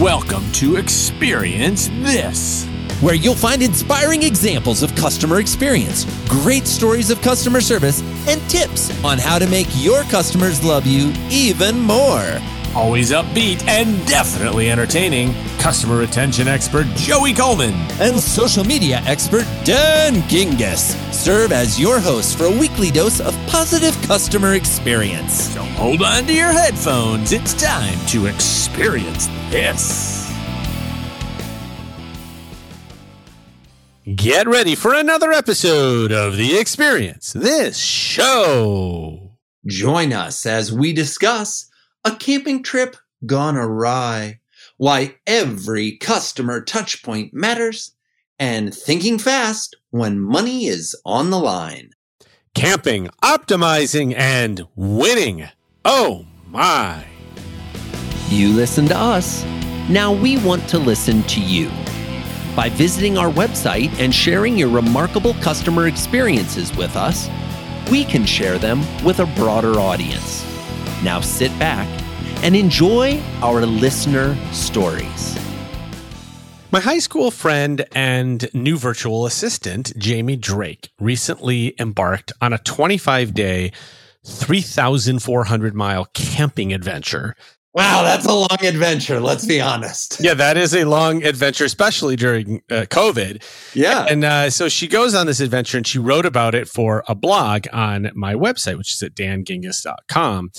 Welcome to Experience This, where you'll find inspiring examples of customer experience, great stories of customer service, and tips on how to make your customers love you even more. Always upbeat and definitely entertaining, customer retention expert Joey Coleman and social media expert Dan Gingiss serve as your hosts for a weekly dose of positive customer experience. So hold on to your headphones. It's time to experience this. Get ready for another episode of The Experience This Show. Join us as we discuss a camping trip gone awry, why every customer touchpoint matters, and thinking fast when money is on the line. Camping, optimizing, and winning. Oh my. You listen to us. Now we want to listen to you. By visiting our website and sharing your remarkable customer experiences with us, we can share them with a broader audience. Now sit back and enjoy our listener stories. My high school friend and new virtual assistant, Jamie Drake, recently embarked on a 25 day, 3,400 mile camping adventure. Wow, that's a long adventure. Let's be honest. Yeah, that is a long adventure, especially during uh, COVID. Yeah. And uh, so she goes on this adventure and she wrote about it for a blog on my website, which is at dangingiss.com.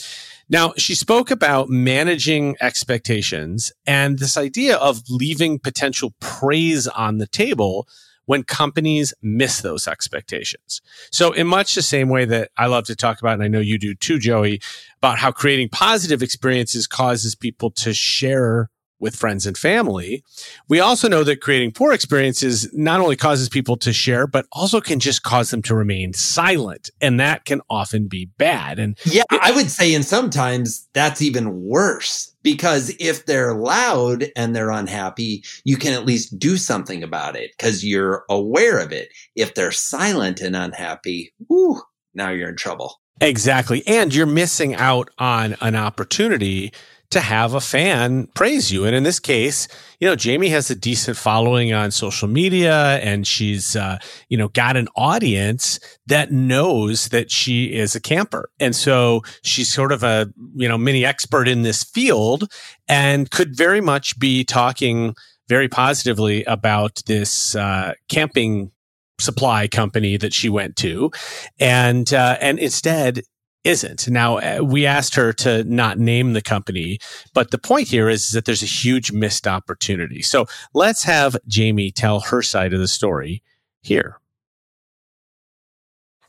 Now, she spoke about managing expectations and this idea of leaving potential praise on the table when companies miss those expectations. So, in much the same way that I love to talk about, and I know you do too, Joey, about how creating positive experiences causes people to share with friends and family. We also know that creating poor experiences not only causes people to share, but also can just cause them to remain silent. And that can often be bad. And yeah, I would say, and sometimes that's even worse because if they're loud and they're unhappy, you can at least do something about it because you're aware of it. If they're silent and unhappy, whoo, now you're in trouble. Exactly. And you're missing out on an opportunity to have a fan praise you. And in this case, you know, Jamie has a decent following on social media and she's, uh, you know, got an audience that knows that she is a camper. And so she's sort of a, you know, mini expert in this field and could very much be talking very positively about this, uh, camping supply company that she went to and uh, and instead isn't. Now, uh, we asked her to not name the company, but the point here is, is, that there's a huge missed opportunity. So let's have Jamie tell her side of the story here.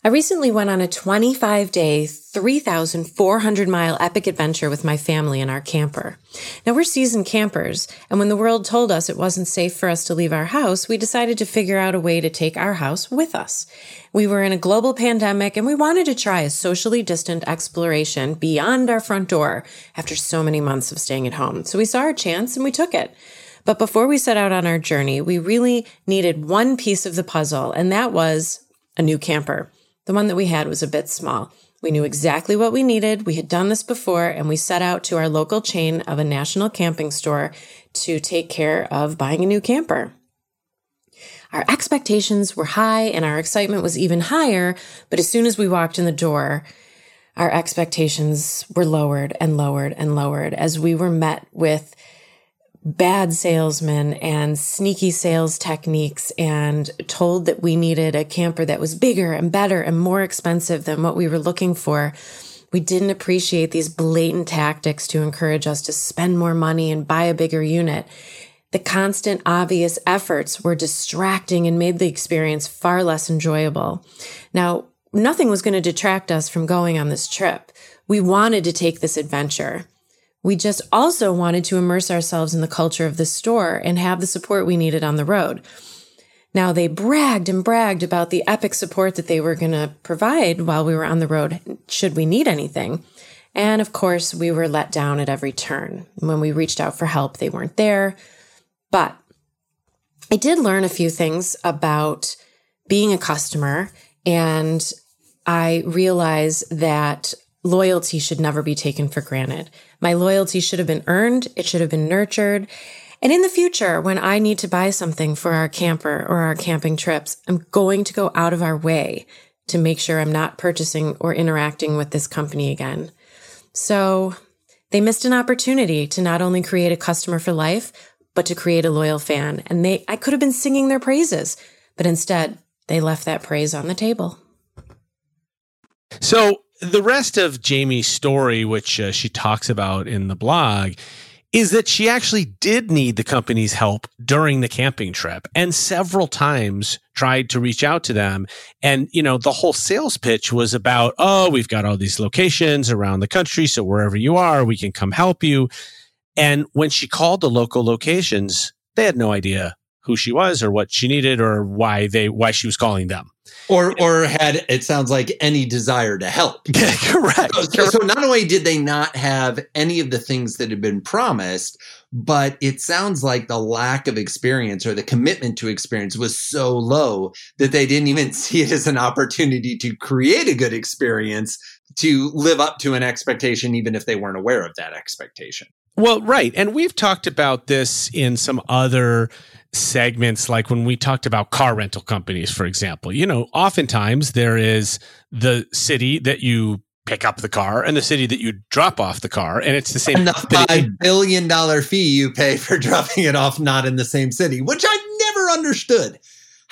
I recently went on a 25 day, 3,400 mile epic adventure with my family in our camper. Now we're seasoned campers, and when the world told us it wasn't safe for us to leave our house, we decided to figure out a way to take our house with us. We were in a global pandemic and we wanted to try a socially distant exploration beyond our front door after so many months of staying at home. So we saw our chance and we took it. But before we set out on our journey, we really needed one piece of the puzzle, and that was a new camper. The one that we had was a bit small. We knew exactly what we needed. We had done this before and we set out to our local chain of a national camping store to take care of buying a new camper. Our expectations were high and our excitement was even higher, but as soon as we walked in the door, our expectations were lowered and lowered and lowered as we were met with bad salesmen and sneaky sales techniques and told that we needed a camper that was bigger and better and more expensive than what we were looking for. We didn't appreciate these blatant tactics to encourage us to spend more money and buy a bigger unit. The constant obvious efforts were distracting and made the experience far less enjoyable. Now, nothing was going to detract us from going on this trip. We wanted to take this adventure. We just also wanted to immerse ourselves in the culture of the store and have the support we needed on the road. Now they bragged and bragged about the epic support that they were going to provide while we were on the road, should we need anything. And of course, we were let down at every turn. When we reached out for help, they weren't there. But I did learn a few things about being a customer, and I realized that loyalty should never be taken for granted. My loyalty should have been earned, it should have been nurtured. And in the future, when I need to buy something for our camper or our camping trips, I'm going to go out of our way to make sure I'm not purchasing or interacting with this company again. So they missed an opportunity to not only create a customer for life, but to create a loyal fan. And they, I could have been singing their praises, but instead they left that praise on the table. So the rest of Jamie's story, which uh, she talks about in the blog, is that she actually did need the company's help during the camping trip and several times tried to reach out to them. And, you know, the whole sales pitch was about, oh, we've got all these locations around the country. So wherever you are, we can come help you. And when she called the local locations, they had no idea who she was or what she needed or why they, why she was calling them or or had it sounds like any desire to help. Correct. So, so, not only did they not have any of the things that had been promised, but it sounds like the lack of experience or the commitment to experience was so low that they didn't even see it as an opportunity to create a good experience to live up to an expectation, even if they weren't aware of that expectation. Well, right. And we've talked about this in some other segments like when we talked about car rental companies for example you know oftentimes there is the city that you pick up the car and the city that you drop off the car and it's the same and the five billion dollar fee you pay for dropping it off not in the same city which i never understood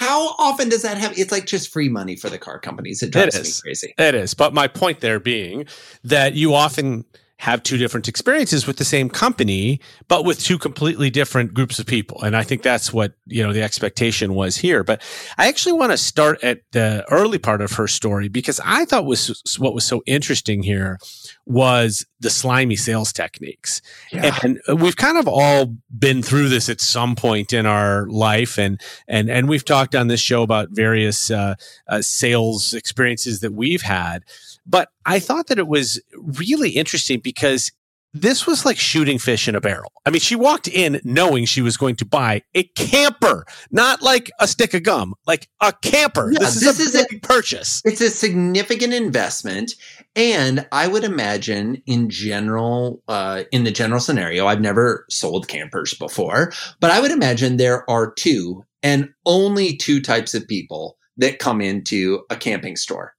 how often does that happen? It's like just free money for the car companies. It drives it me crazy. It is. But my point there being that you often have two different experiences with the same company, but with two completely different groups of people. And I think that's what, you know, the expectation was here. But I actually want to start at the early part of her story because I thought was what was so interesting here was the slimy sales techniques. Yeah. And we've kind of all been through this at some point in our life. And, and, and we've talked on this show about various uh, uh, sales experiences that we've had. But I thought that it was really interesting because this was like shooting fish in a barrel. I mean, she walked in knowing she was going to buy a camper, not like a stick of gum, like a camper. Yeah, this is this a is big a, purchase. It's a significant investment. And I would imagine in general, uh, in the general scenario, I've never sold campers before, but I would imagine there are two and only two types of people that come into a camping store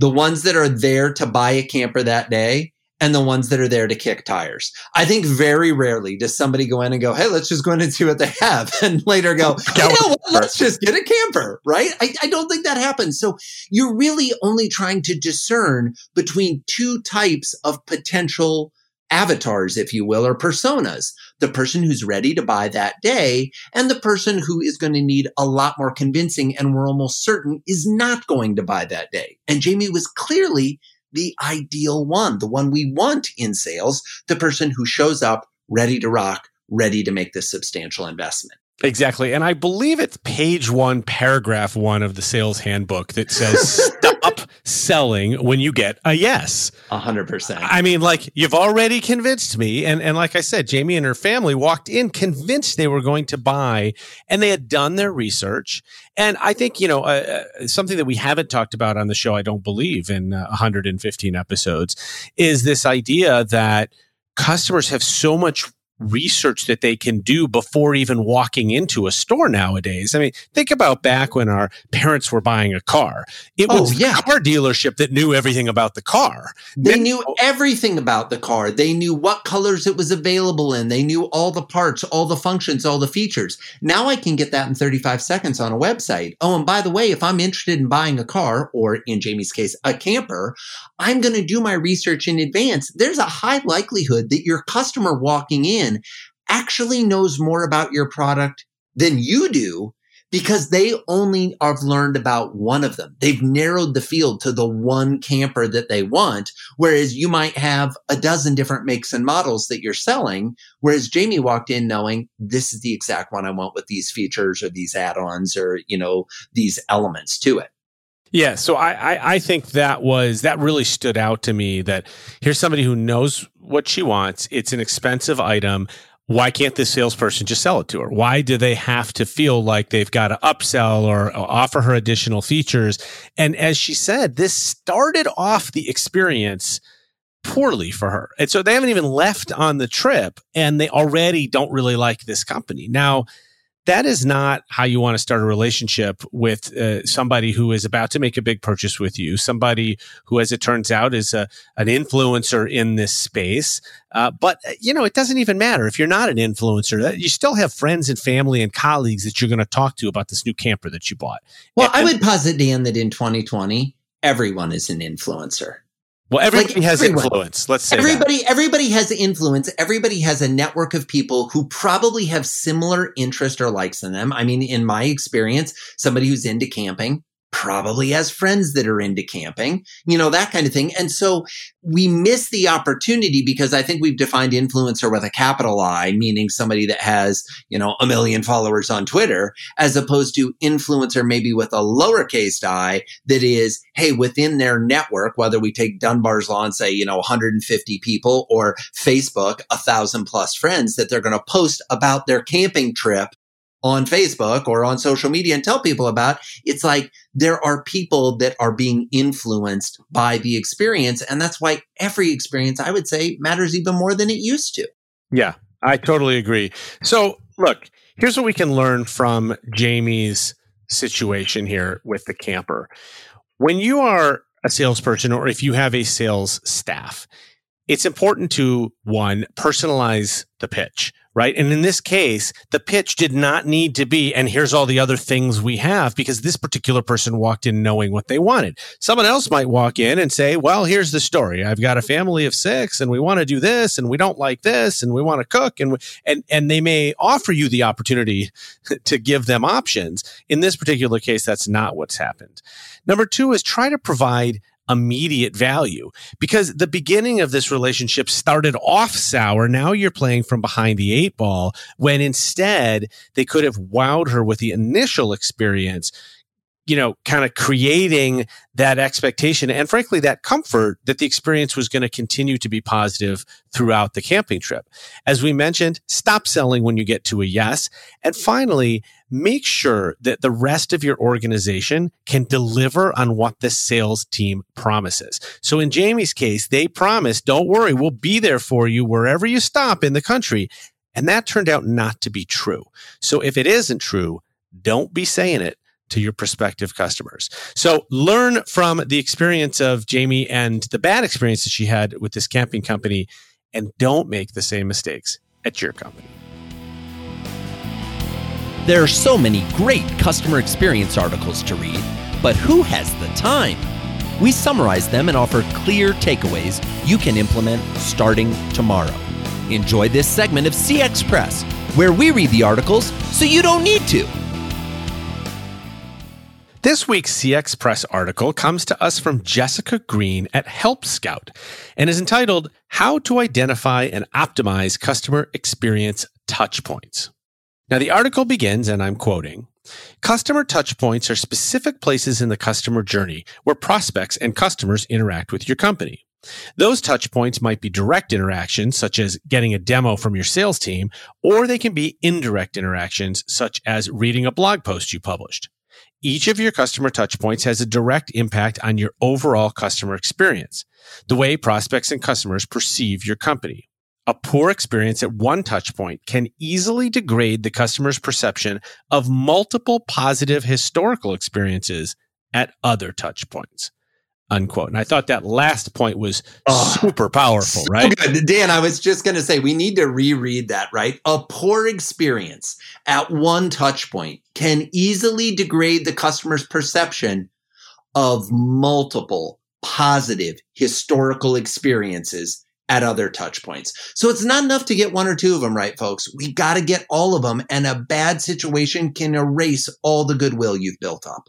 the ones that are there to buy a camper that day and the ones that are there to kick tires. I think very rarely does somebody go in and go, Hey, let's just go in and see what they have. And later go, you know what? let's just get a camper, right? I, I don't think that happens. So you're really only trying to discern between two types of potential avatars, if you will, or personas. The person who's ready to buy that day and the person who is going to need a lot more convincing and we're almost certain is not going to buy that day. And Jamie was clearly the ideal one, the one we want in sales, the person who shows up ready to rock, ready to make this substantial investment. Exactly. And I believe it's page one, paragraph one of the sales handbook that says selling when you get a yes. A hundred percent. I mean, like you've already convinced me. And, and like I said, Jamie and her family walked in convinced they were going to buy and they had done their research. And I think, you know, uh, uh something that we haven't talked about on the show, I don't believe in uh, 115 episodes is this idea that customers have so much research that they can do before even walking into a store nowadays. I mean, think about back when our parents were buying a car. It oh, was yeah. the car dealership that knew everything about the car. They then, knew everything about the car. They knew what colors it was available in. They knew all the parts, all the functions, all the features. Now I can get that in 35 seconds on a website. Oh, and by the way, if I'm interested in buying a car or in Jamie's case, a camper, I'm going to do my research in advance. There's a high likelihood that your customer walking in in actually knows more about your product than you do because they only have learned about one of them. They've narrowed the field to the one camper that they want. Whereas you might have a dozen different makes and models that you're selling. Whereas Jamie walked in knowing this is the exact one I want with these features or these add-ons or, you know, these elements to it. Yeah, so I, I, I think that was that really stood out to me. That here's somebody who knows what she wants. It's an expensive item. Why can't this salesperson just sell it to her? Why do they have to feel like they've got to upsell or offer her additional features? And as she said, this started off the experience poorly for her. And so they haven't even left on the trip and they already don't really like this company. Now, that is not how you want to start a relationship with uh, somebody who is about to make a big purchase with you, somebody who, as it turns out, is a, an influencer in this space. Uh, but, uh, you know, it doesn't even matter if you're not an influencer. You still have friends and family and colleagues that you're going to talk to about this new camper that you bought. Well, and, I would posit, Dan, that in 2020, everyone is an influencer. Well, everybody like has everyone. influence. Let's say everybody. That. Everybody has influence. Everybody has a network of people who probably have similar interest or likes in them. I mean, in my experience, somebody who's into camping probably has friends that are into camping, you know, that kind of thing. And so we miss the opportunity because I think we've defined influencer with a capital I, meaning somebody that has, you know, a million followers on Twitter, as opposed to influencer maybe with a lowercase i that is, hey, within their network, whether we take Dunbar's Law and say, you know, 150 people or Facebook, a thousand plus friends that they're going to post about their camping trip on Facebook or on social media and tell people about, it's like there are people that are being influenced by the experience. And that's why every experience, I would say, matters even more than it used to. Yeah, I totally agree. So, look, here's what we can learn from Jamie's situation here with the camper. When you are a salesperson or if you have a sales staff, it's important to one, personalize the pitch right? And in this case, the pitch did not need to be, and here's all the other things we have because this particular person walked in knowing what they wanted. Someone else might walk in and say, well, here's the story. I've got a family of six and we want to do this and we don't like this and we want to cook and, and, and they may offer you the opportunity to give them options. In this particular case, that's not what's happened. Number two is try to provide immediate value because the beginning of this relationship started off sour. Now you're playing from behind the eight ball when instead they could have wowed her with the initial experience you know, kind of creating that expectation and frankly, that comfort that the experience was going to continue to be positive throughout the camping trip. As we mentioned, stop selling when you get to a yes. And finally, make sure that the rest of your organization can deliver on what the sales team promises. So in Jamie's case, they promised, don't worry, we'll be there for you wherever you stop in the country. And that turned out not to be true. So if it isn't true, don't be saying it to your prospective customers. So learn from the experience of Jamie and the bad experience that she had with this camping company and don't make the same mistakes at your company. There are so many great customer experience articles to read, but who has the time? We summarize them and offer clear takeaways you can implement starting tomorrow. Enjoy this segment of CX Press, where we read the articles so you don't need to. This week's CX Press article comes to us from Jessica Green at Help Scout and is entitled How to Identify and Optimize Customer Experience Touchpoints. Now, the article begins, and I'm quoting Customer touchpoints are specific places in the customer journey where prospects and customers interact with your company. Those touchpoints might be direct interactions, such as getting a demo from your sales team, or they can be indirect interactions, such as reading a blog post you published. Each of your customer touchpoints has a direct impact on your overall customer experience, the way prospects and customers perceive your company. A poor experience at one touchpoint can easily degrade the customer's perception of multiple positive historical experiences at other touchpoints unquote. And I thought that last point was oh, super powerful, so right? Good. Dan, I was just going to say we need to reread that, right? A poor experience at one touch point can easily degrade the customer's perception of multiple positive historical experiences at other touch points. So it's not enough to get one or two of them right, folks. We got to get all of them and a bad situation can erase all the goodwill you've built up.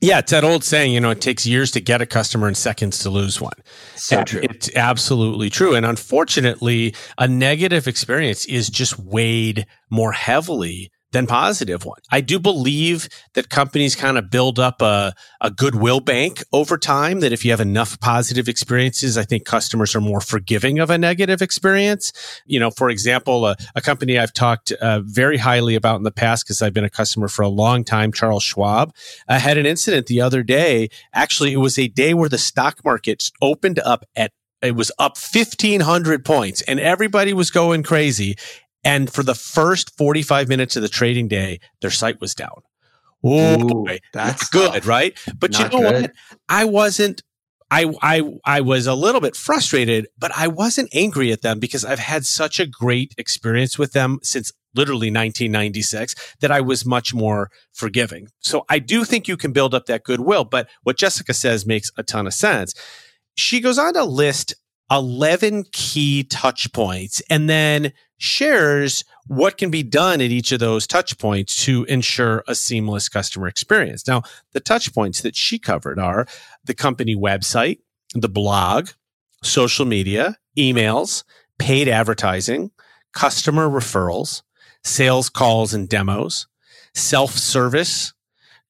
Yeah, it's that old saying, you know, it takes years to get a customer and seconds to lose one. So true. It's absolutely true. And unfortunately, a negative experience is just weighed more heavily than positive one. I do believe that companies kind of build up a, a goodwill bank over time that if you have enough positive experiences, I think customers are more forgiving of a negative experience. You know, for example, a, a company I've talked uh, very highly about in the past because I've been a customer for a long time, Charles Schwab, uh, had an incident the other day. Actually, it was a day where the stock market opened up at it was up 1500 points and everybody was going crazy. And for the first 45 minutes of the trading day, their site was down. Oh, Ooh, boy. that's good, tough. right? But Not you know good. what? I wasn't I I I was a little bit frustrated, but I wasn't angry at them because I've had such a great experience with them since literally 1996 that I was much more forgiving. So I do think you can build up that goodwill, but what Jessica says makes a ton of sense. She goes on to list 11 key touch points and then shares what can be done at each of those touch points to ensure a seamless customer experience. Now, the touch points that she covered are the company website, the blog, social media, emails, paid advertising, customer referrals, sales calls and demos, self service,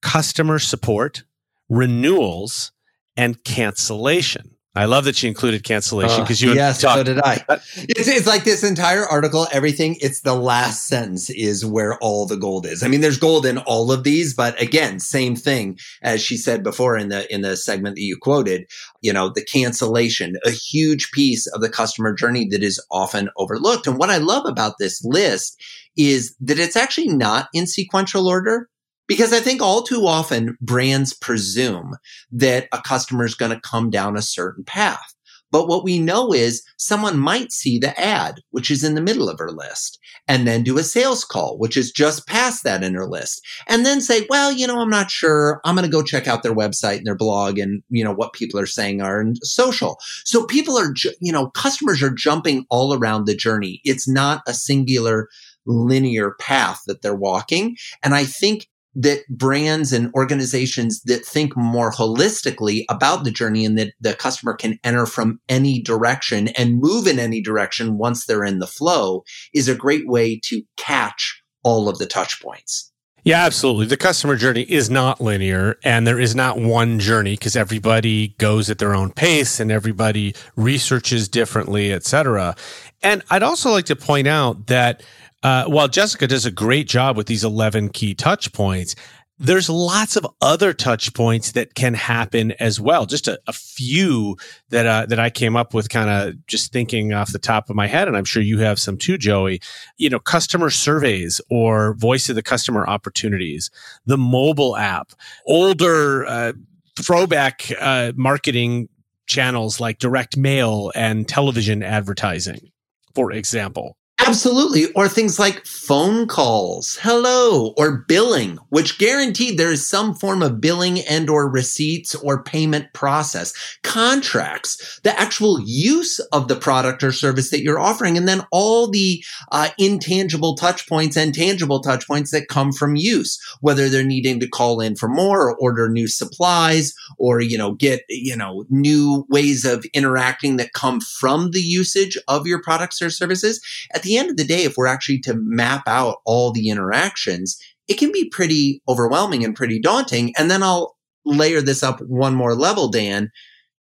customer support, renewals, and cancellation. I love that she included cancellation Uh, because you and yes, talked so did I. It's, it's like this entire article, everything. It's the last sentence is where all the gold is. I mean, there's gold in all of these, but again, same thing as she said before in the in the segment that you quoted. You know, the cancellation, a huge piece of the customer journey that is often overlooked. And what I love about this list is that it's actually not in sequential order. Because I think all too often brands presume that a customer is going to come down a certain path. But what we know is someone might see the ad, which is in the middle of her list, and then do a sales call, which is just past that in her list, and then say, well, you know, I'm not sure. I'm going to go check out their website and their blog and, you know, what people are saying are in social. So people are, you know, customers are jumping all around the journey. It's not a singular linear path that they're walking. And I think that brands and organizations that think more holistically about the journey and that the customer can enter from any direction and move in any direction once they're in the flow is a great way to catch all of the touch points. Yeah, absolutely. The customer journey is not linear and there is not one journey because everybody goes at their own pace and everybody researches differently, et cetera. And I'd also like to point out that uh, while Jessica does a great job with these 11 key touch points, there's lots of other touch points that can happen as well. Just a, a few that uh, that I came up with, kind of just thinking off the top of my head, and I'm sure you have some too, Joey. You know, customer surveys or voice of the customer opportunities, the mobile app, older uh, throwback uh, marketing channels like direct mail and television advertising, for example. Absolutely. Or things like phone calls, hello, or billing, which guaranteed there is some form of billing and or receipts or payment process, contracts, the actual use of the product or service that you're offering, and then all the uh, intangible touch points and tangible touch points that come from use, whether they're needing to call in for more or order new supplies or, you know, get, you know, new ways of interacting that come from the usage of your products or services. At the end of the day, if we're actually to map out all the interactions, it can be pretty overwhelming and pretty daunting. And then I'll layer this up one more level, Dan.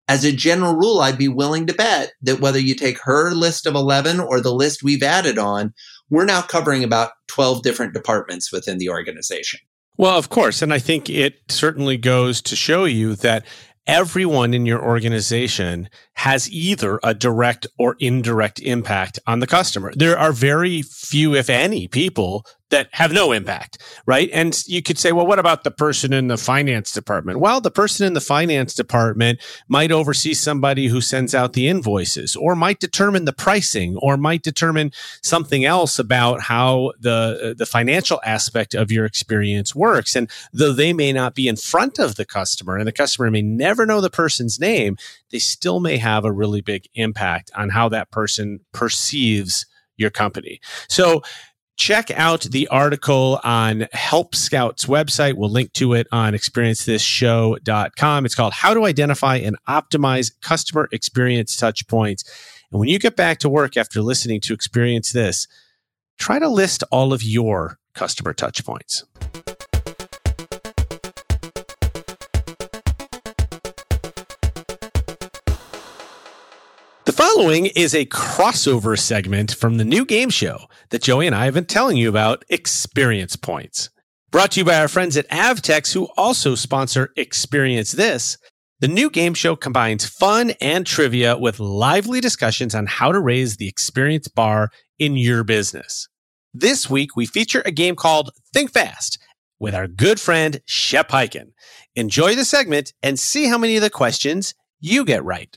As a general rule, I'd be willing to bet that whether you take her list of 11 or the list we've added on, we're now covering about 12 different departments within the organization. Well, of course. And I think it certainly goes to show you that everyone in your organization has either a direct or indirect impact on the customer. There are very few, if any, people that have no impact, right? And you could say, well, what about the person in the finance department? Well, the person in the finance department might oversee somebody who sends out the invoices or might determine the pricing or might determine something else about how the, the financial aspect of your experience works. And though they may not be in front of the customer and the customer may never know the person's name, they still may have a really big impact on how that person perceives your company. So check out the article on Help Scout's website. We'll link to it on experiencethisshow.com. It's called How to Identify and Optimize Customer Experience Touch Points. And when you get back to work after listening to Experience This, try to list all of your customer touch following is a crossover segment from the new game show that Joey and I have been telling you about, Experience Points. Brought to you by our friends at Avtex, who also sponsor Experience This. The new game show combines fun and trivia with lively discussions on how to raise the experience bar in your business. This week, we feature a game called Think Fast with our good friend Shep Hyken. Enjoy the segment and see how many of the questions you get right.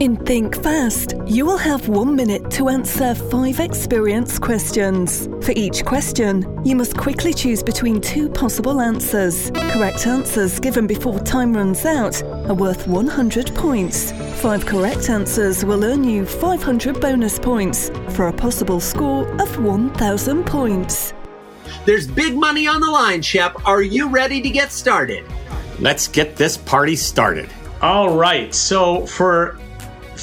In Think Fast, you will have one minute to answer five experience questions. For each question, you must quickly choose between two possible answers. Correct answers given before time runs out are worth 100 points. Five correct answers will earn you 500 bonus points for a possible score of 1,000 points. There's big money on the line, Shep. Are you ready to get started? Let's get this party started. All right. So for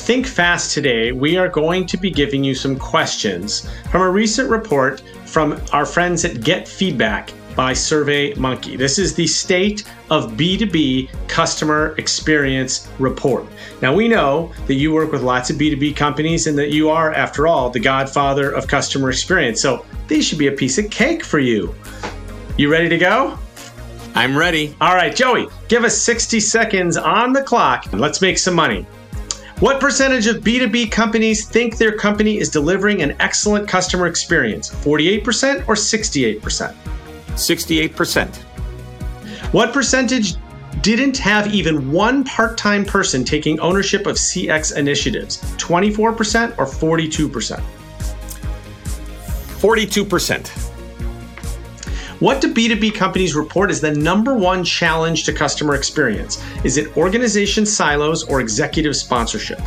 Think Fast today, we are going to be giving you some questions from a recent report from our friends at Get Feedback by Survey Monkey. This is the State of B2B Customer Experience Report. Now, we know that you work with lots of B2B companies and that you are, after all, the godfather of customer experience. So these should be a piece of cake for you. You ready to go? I'm ready. All right, Joey, give us 60 seconds on the clock. And let's make some money. What percentage of B2B companies think their company is delivering an excellent customer experience? 48% or 68%? 68%. What percentage didn't have even one part time person taking ownership of CX initiatives? 24% or 42%? 42%. What do B2B companies report as the number one challenge to customer experience? Is it organization silos or executive sponsorship?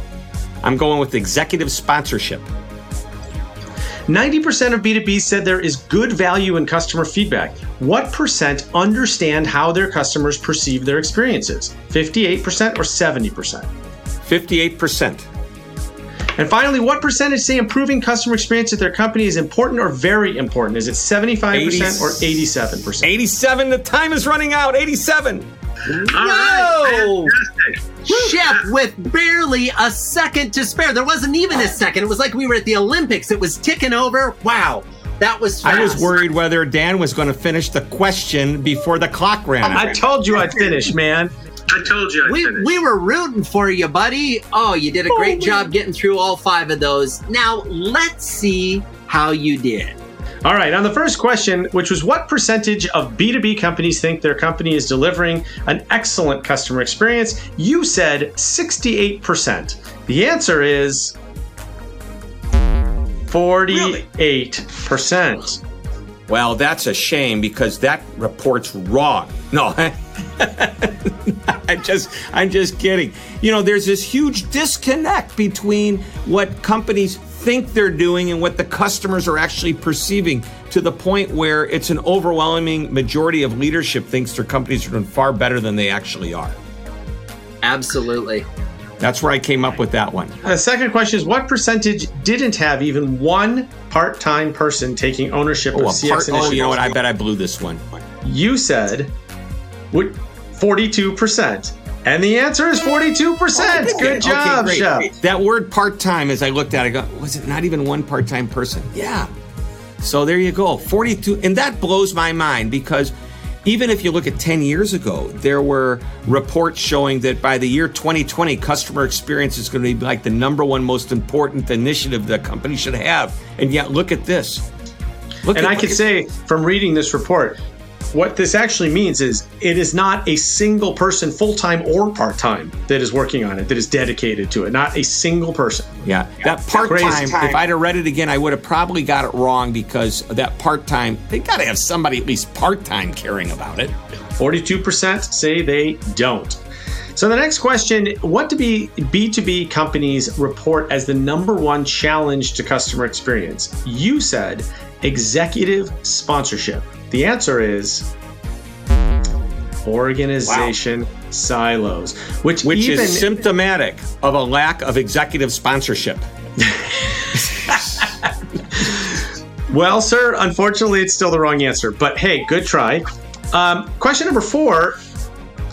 I'm going with executive sponsorship. 90% of B2B said there is good value in customer feedback. What percent understand how their customers perceive their experiences? 58% or 70%? 58%. And finally, what percentage say improving customer experience at their company is important or very important? Is it 75% 80, or 87%? 87. The time is running out. 87. Whoa! Shep with barely a second to spare. There wasn't even a second. It was like we were at the Olympics. It was ticking over. Wow. That was fast. I was worried whether Dan was going to finish the question before the clock ran out. I told you I'd finish, man. I told you. I'd we finish. we were rooting for you, buddy. Oh, you did a oh, great job getting through all five of those. Now let's see how you did. All right, on the first question, which was what percentage of B2B companies think their company is delivering an excellent customer experience? You said 68%. The answer is 48%. Well, that's a shame because that report's wrong. No, I just I'm just kidding. You know, there's this huge disconnect between what companies think they're doing and what the customers are actually perceiving to the point where it's an overwhelming majority of leadership thinks their companies are doing far better than they actually are. Absolutely. That's where I came up with that one. The second question is what percentage didn't have even one part-time person taking ownership Oh, of a CX part, initiatives? oh, you know what? I bet I blew this one. You said what 42%. And the answer is 42%. Good job, okay, Shep. That word part time, as I looked at it, I go, was it not even one part time person? Yeah. So there you go. 42. And that blows my mind because even if you look at 10 years ago, there were reports showing that by the year 2020, customer experience is going to be like the number one most important initiative that a company should have. And yet, look at this. Look And at, I could say from reading this report, what this actually means is it is not a single person, full time or part time, that is working on it, that is dedicated to it. Not a single person. Yeah, that part time, time. If I'd have read it again, I would have probably got it wrong because that part time. They got to have somebody at least part time caring about it. 42% say they don't. So the next question, what do B- B2B companies report as the number one challenge to customer experience? You said executive sponsorship. The answer is organization silos, which, Which is symptomatic of a lack of executive sponsorship. Well, sir, unfortunately, it's still the wrong answer. But hey, good try. Um, question number four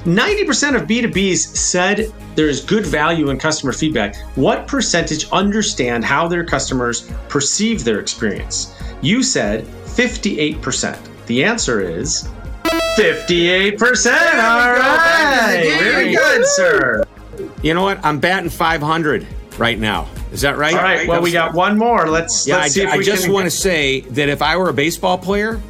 90% of B2Bs said there is good value in customer feedback. What percentage understand how their customers perceive their experience? You said 58%. The answer is 58%. All right. Very good, sir. You know what? I'm batting 500 right now. Is that right? All right. Well, we got one more. Let's, Yeah, let's I, see if I just can. want to say that if I were a baseball player,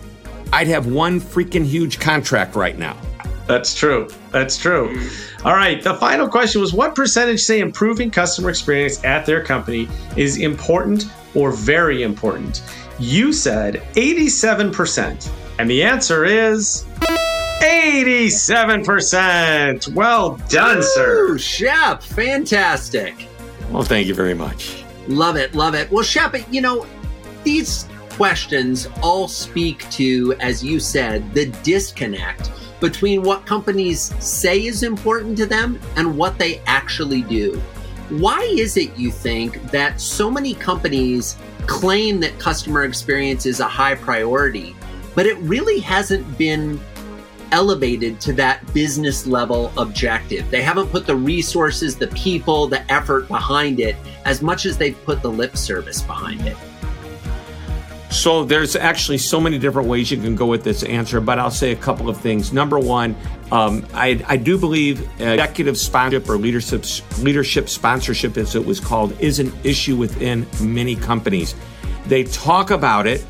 I'd have one freaking huge contract right now. That's true. That's true. All right. The final question was what percentage say improving customer experience at their company is important or very important? You said 87%. And the answer is 87%. Well done, sir. Ooh, Shep, fantastic. Well, thank you very much. Love it, love it. Well, Shep, you know, these questions all speak to, as you said, the disconnect between what companies say is important to them and what they actually do. Why is it, you think, that so many companies claim that customer experience is a high priority, but it really hasn't been elevated to that business level objective. They haven't put the resources, the people, the effort behind it as much as they've put the lip service behind it. So there's actually so many different ways you can go with this answer, but I'll say a couple of things. Number one, um, I, I do believe executive sponsorship or leadership leadership sponsorship, as it was called, is an issue within many companies. They talk about it,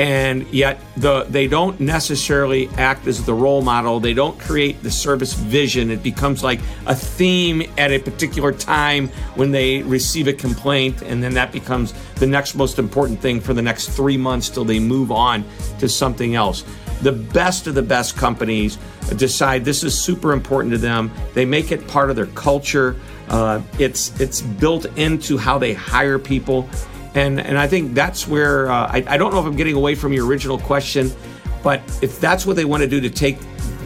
and yet the they don't necessarily act as the role model. They don't create the service vision. It becomes like a theme at a particular time when they receive a complaint, and then that becomes the next most important thing for the next three months till they move on to something else. The best of the best companies decide this is super important to them. They make it part of their culture. Uh, it's it's built into how they hire people and and I think that's where uh, I, I don't know if I'm getting away from your original question, but if that's what they want to do to take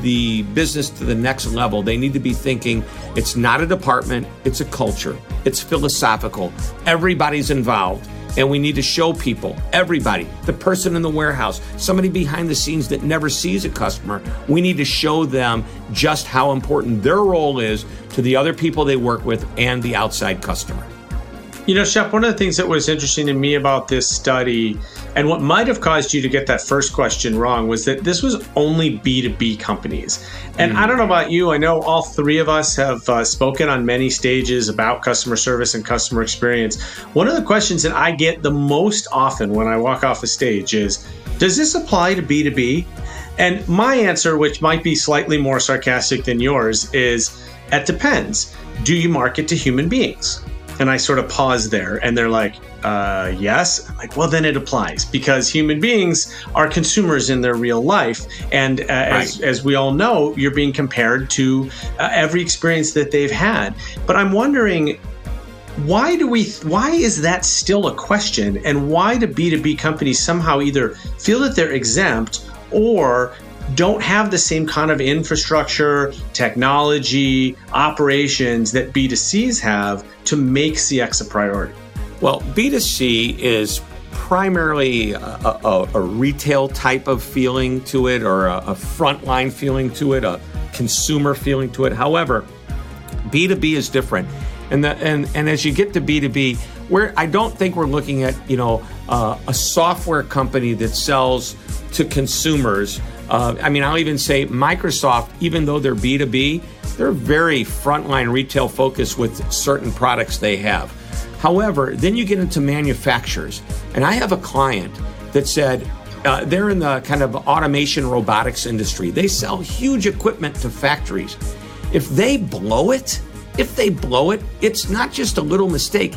the business to the next level, they need to be thinking it's not a department, it's a culture, it's philosophical. Everybody's involved. And we need to show people, everybody, the person in the warehouse, somebody behind the scenes that never sees a customer, we need to show them just how important their role is to the other people they work with and the outside customer. You know, Shep, one of the things that was interesting to me about this study and what might have caused you to get that first question wrong was that this was only B2B companies. And I don't know about you, I know all three of us have uh, spoken on many stages about customer service and customer experience. One of the questions that I get the most often when I walk off a stage is Does this apply to B2B? And my answer, which might be slightly more sarcastic than yours, is it depends. Do you market to human beings? And I sort of pause there, and they're like, uh, yes. I'm like, well, then it applies because human beings are consumers in their real life. And uh, as, as we all know, you're being compared to uh, every experience that they've had. But I'm wondering, why do we why is that still a question and why do b2b companies somehow either feel that they're exempt or don't have the same kind of infrastructure technology operations that b2cs have to make cx a priority Well, B2C is primarily a, a, a retail type of feeling to it or a, a frontline feeling to it, a consumer feeling to it. However, B2B is different. And, the, and, and as you get to B2B, where I don't think we're looking at, you know, uh, a software company that sells to consumers. Uh, I mean, I'll even say Microsoft, even though they're B2B, they're very frontline retail focused with certain products they have. However, then you get into manufacturers. And I have a client that said uh, they're in the kind of automation robotics industry. They sell huge equipment to factories. If they blow it, if they blow it, it's not just a little mistake.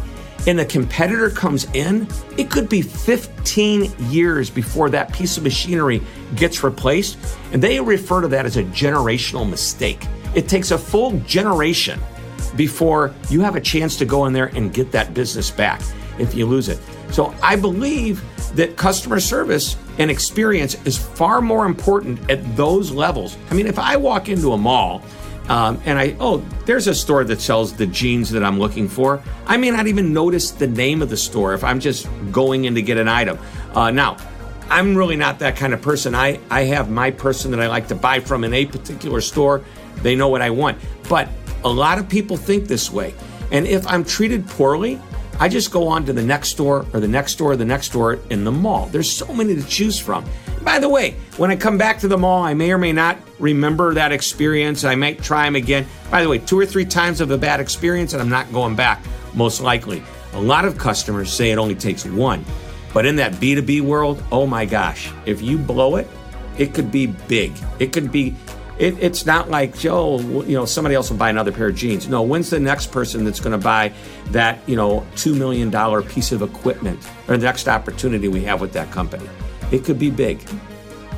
And a competitor comes in, it could be 15 years before that piece of machinery gets replaced. And they refer to that as a generational mistake. It takes a full generation before you have a chance to go in there and get that business back if you lose it. So I believe that customer service and experience is far more important at those levels. I mean, if I walk into a mall um, and I, oh, there's a store that sells the jeans that I'm looking for, I may not even notice the name of the store if I'm just going in to get an item. Uh, now, I'm really not that kind of person. I, I have my person that I like to buy from in a particular store. They know what I want. But a lot of people think this way. And if I'm treated poorly, I just go on to the next store or the next store or the next store in the mall. There's so many to choose from. By the way, when I come back to the mall, I may or may not remember that experience. I might try them again. By the way, two or three times of a bad experience, and I'm not going back, most likely. A lot of customers say it only takes one. But in that B2B world, oh my gosh, if you blow it, it could be big. It could be it, it's not like Joe, you know, somebody else will buy another pair of jeans. No, when's the next person that's going to buy that, you know, two million dollar piece of equipment or the next opportunity we have with that company? It could be big.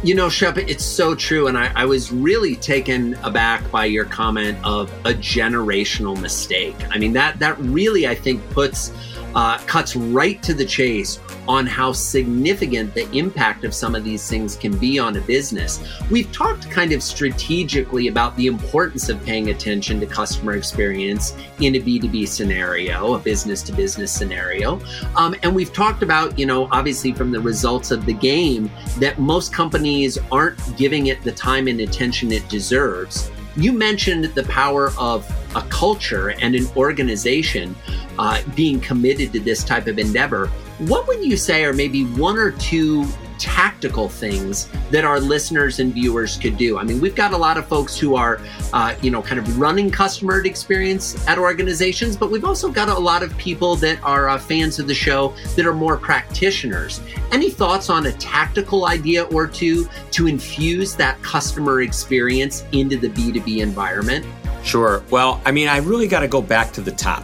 You know, Shep, it's so true. And I, I, was really taken aback by your comment of a generational mistake. I mean, that that really, I think, puts uh, cuts right to the chase on how significant the impact of some of these things can be on a business. We've talked kind of strategically about the importance of paying attention to customer experience in a B2B scenario, a business to business scenario. Um, and we've talked about, you know, obviously from the results of the game, that most companies aren't giving it the time and attention it deserves. You mentioned the power of a culture and an organization uh, being committed to this type of endeavor. What would you say are maybe one or two tactical things that our listeners and viewers could do. I mean, we've got a lot of folks who are, uh, you know, kind of running customer experience at organizations, but we've also got a lot of people that are uh, fans of the show that are more practitioners. Any thoughts on a tactical idea or two to infuse that customer experience into the B2B environment? Sure. Well, I mean, I really got to go back to the top.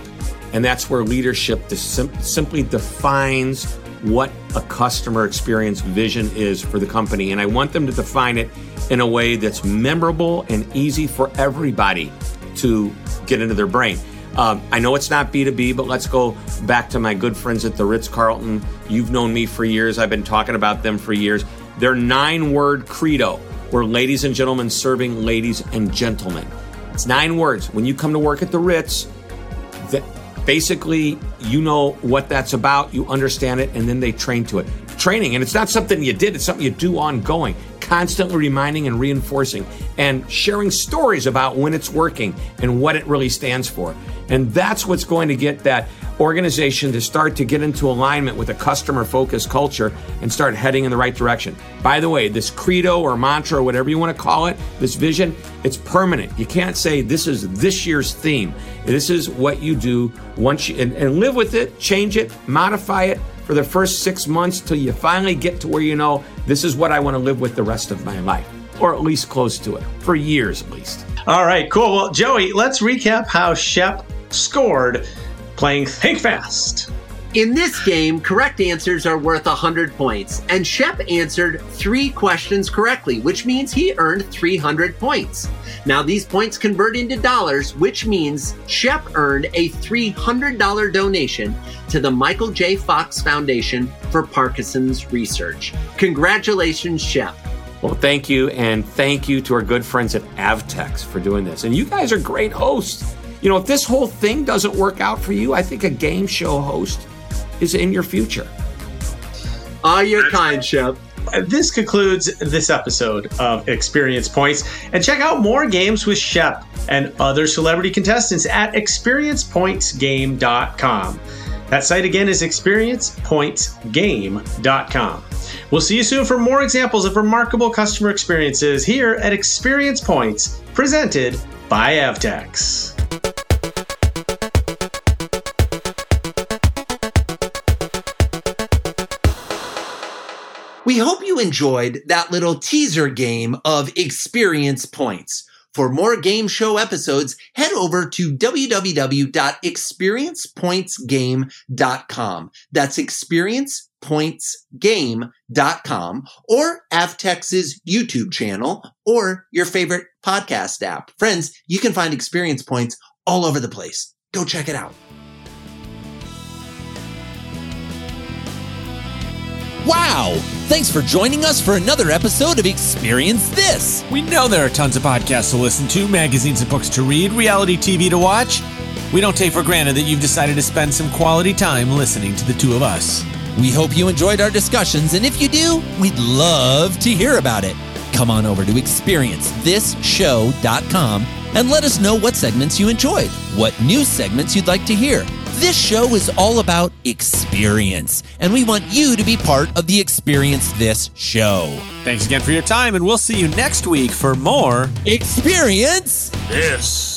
And that's where leadership sim- simply defines what a customer experience vision is for the company. And I want them to define it in a way that's memorable and easy for everybody to get into their brain. Um, I know it's not B2B, but let's go back to my good friends at the Ritz Carlton. You've known me for years, I've been talking about them for years. Their nine word credo were ladies and gentlemen serving ladies and gentlemen. It's nine words. When you come to work at the Ritz, that basically you know what that's about, you understand it, and then they train to it. Training, and it's not something you did, it's something you do ongoing, constantly reminding and reinforcing and sharing stories about when it's working and what it really stands for. And that's what's going to get that organization to start to get into alignment with a customer focused culture and start heading in the right direction. By the way, this credo or mantra, or whatever you want to call it, this vision, it's permanent. You can't say this is this year's theme. This is what you do once you and, and live with it, change it, modify it for the first six months till you finally get to where you know this is what I want to live with the rest of my life, or at least close to it, for years at least. All right, cool. Well, Joey, let's recap how Shep scored playing Think Fast. In this game, correct answers are worth 100 points, and Shep answered three questions correctly, which means he earned 300 points. Now, these points convert into dollars, which means Shep earned a $300 donation to the Michael J. Fox Foundation for Parkinson's Research. Congratulations, Shep. Well, thank you, and thank you to our good friends at Avtex for doing this. And you guys are great hosts. You know, if this whole thing doesn't work out for you, I think a game show host is in your future. Ah, you're kind, Shep. This concludes this episode of Experience Points. And check out more games with Shep and other celebrity contestants at experiencepointsgame.com. That site again is experiencepointsgame.com. We'll see you soon for more examples of remarkable customer experiences here at Experience Points, presented by Avtex. We hope you enjoyed that little teaser game of experience points. For more game show episodes, head over to www.experiencepointsgame.com. That's experiencepointsgame.com or Avtex's YouTube channel or your favorite podcast app. Friends, you can find experience points all over the place. Go check it out. Wow! Thanks for joining us for another episode of Experience This. We know there are tons of podcasts to listen to, magazines and books to read, reality TV to watch. We don't take for granted that you've decided to spend some quality time listening to the two of us. We hope you enjoyed our discussions, and if you do, we'd love to hear about it. Come on over to experiencethisshow.com and let us know what segments you enjoyed, what new segments you'd like to hear This show is all about experience, and we want you to be part of the Experience This show. Thanks again for your time, and we'll see you next week for more Experience This.